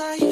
I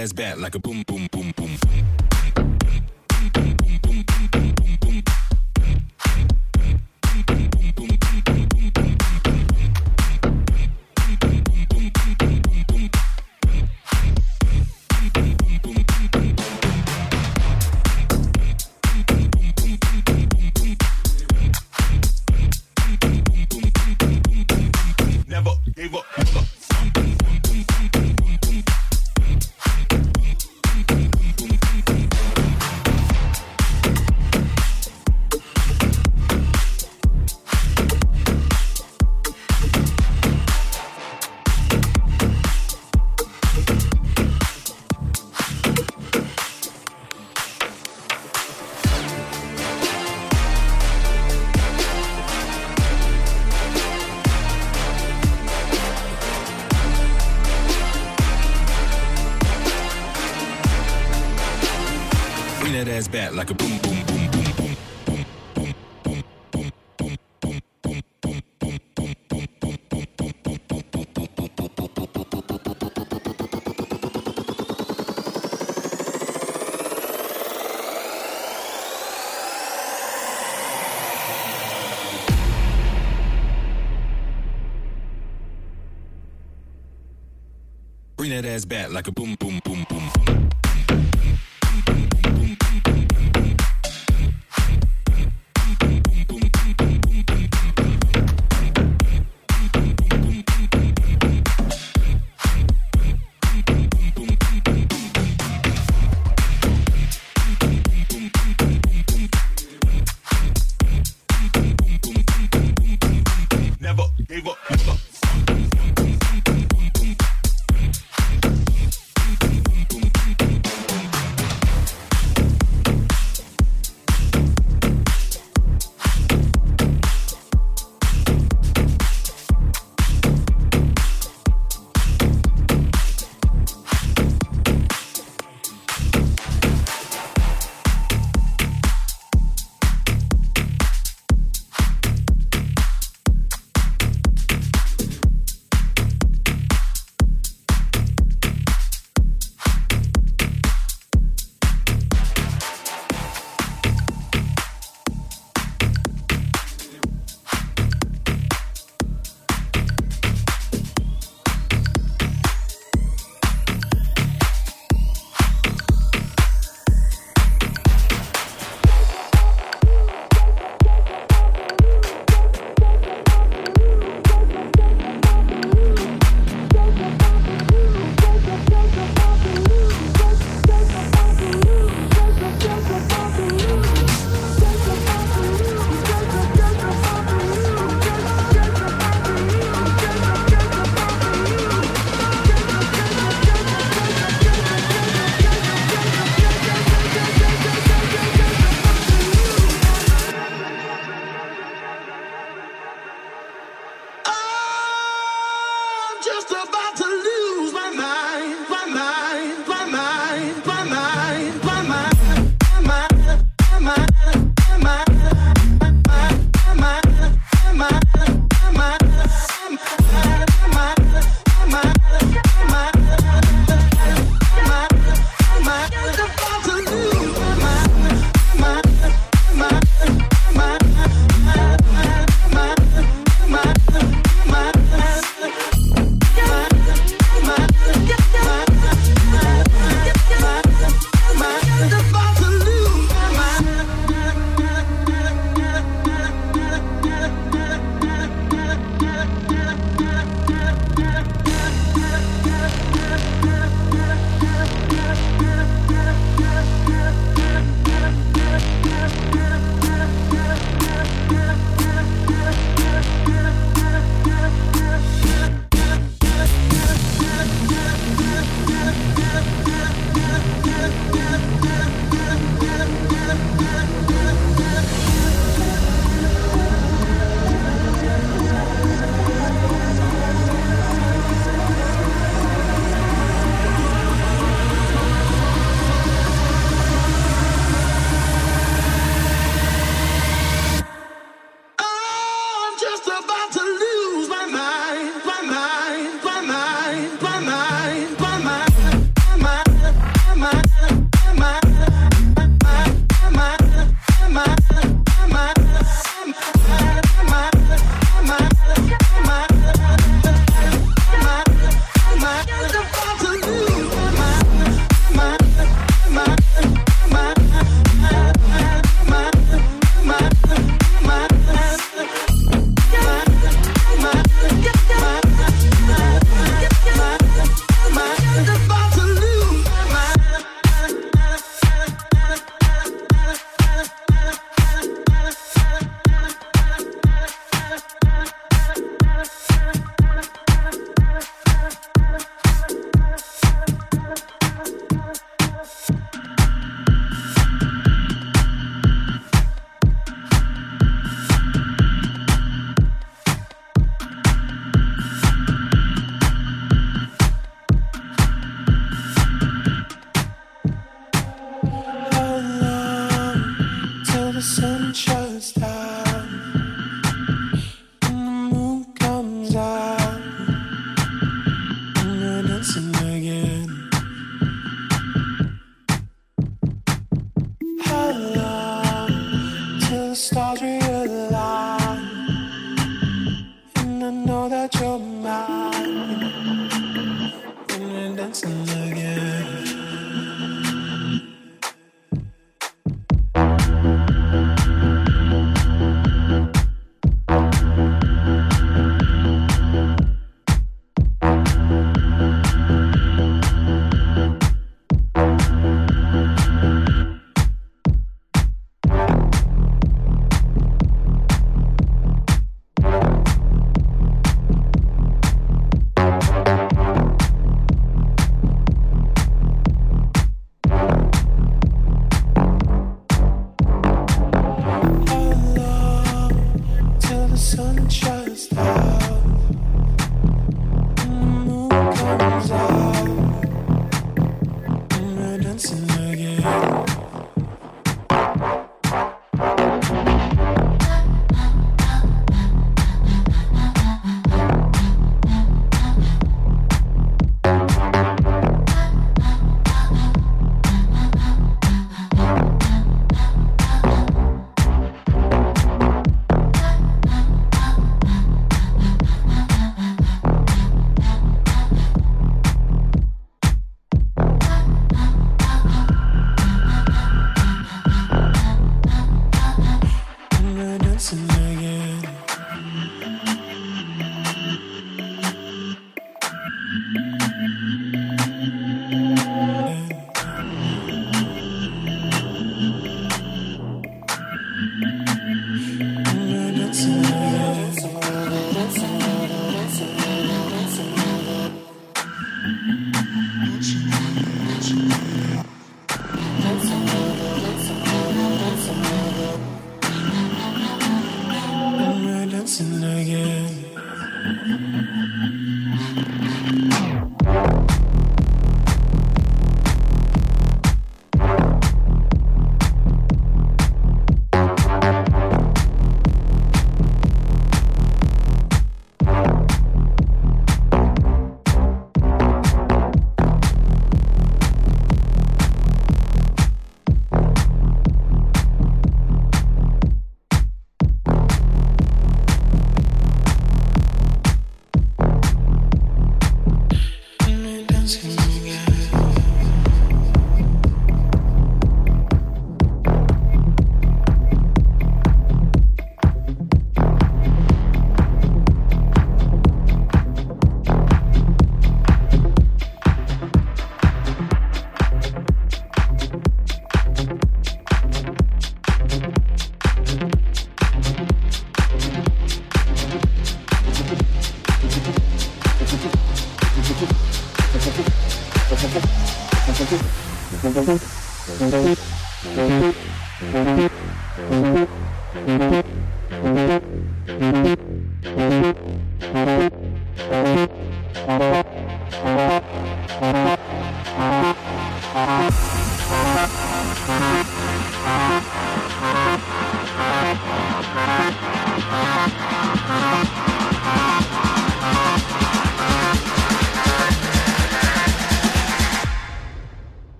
ass bad like a boom. that ass bat, like a boom boom.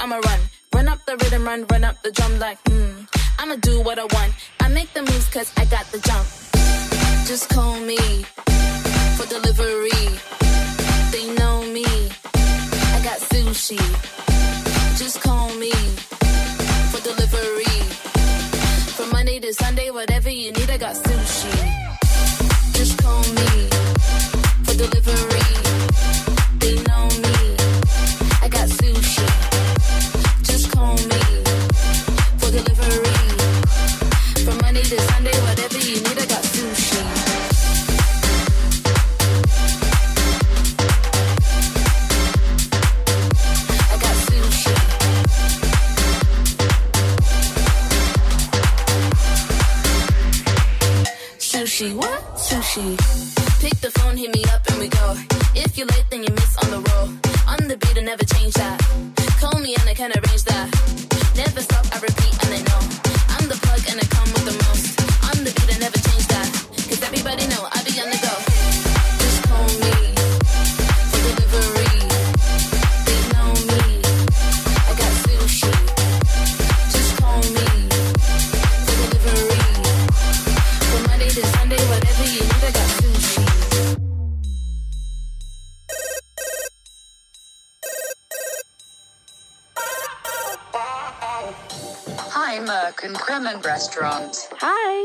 I'ma run. Run up the rhythm, run, run up the drum like, hmm. I'ma do what I want. I make the moves cause I got the jump. Just call me for delivery. They know me. I got sushi. Just call me for delivery. From Monday to Sunday, whatever you need, I got sushi. Just call me for delivery. she pick the phone, hit me up, and we go. If you're late, then you miss on the roll. On the beat, and never change that.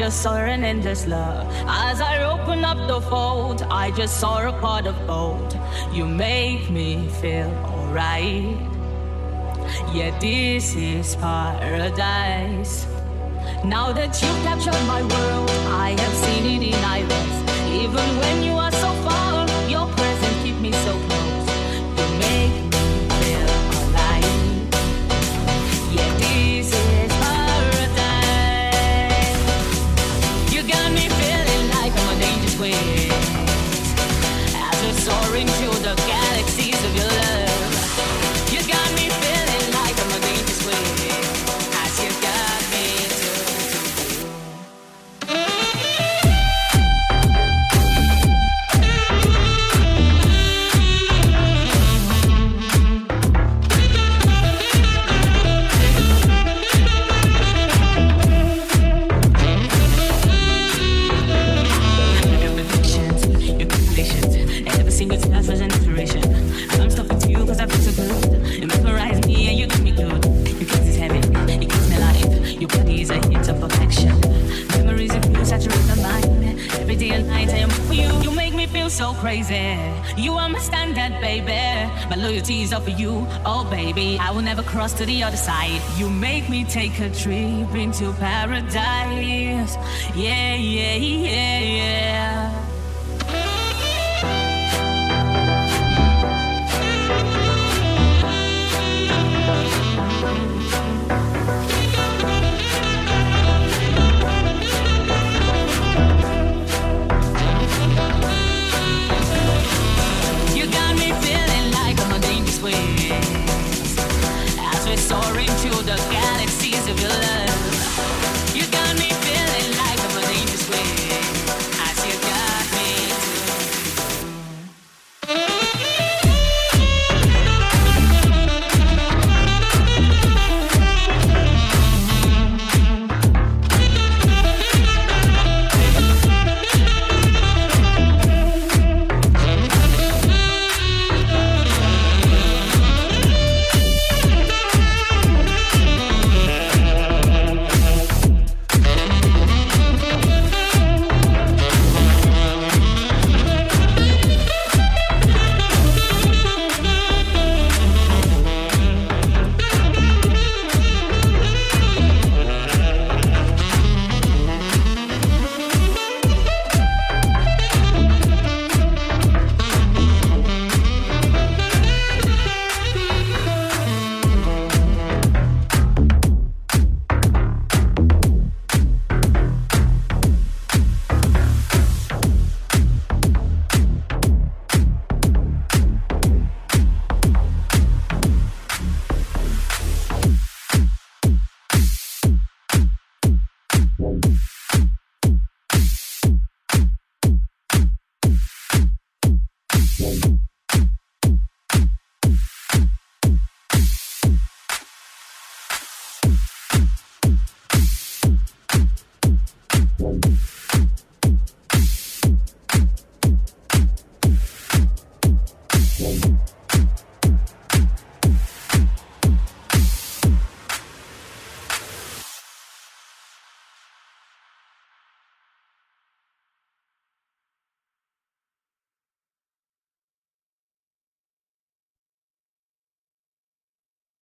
Just saw an endless love. As I open up the fold, I just saw a pot of gold. You make me feel alright. Yeah, this is paradise. Now that you've captured my world, I have seen it in eyeless. Even when you are so crazy. You are my standard, baby. My loyalty is all for you, oh baby. I will never cross to the other side. You make me take a trip into paradise. Yeah, yeah, yeah, yeah. Soaring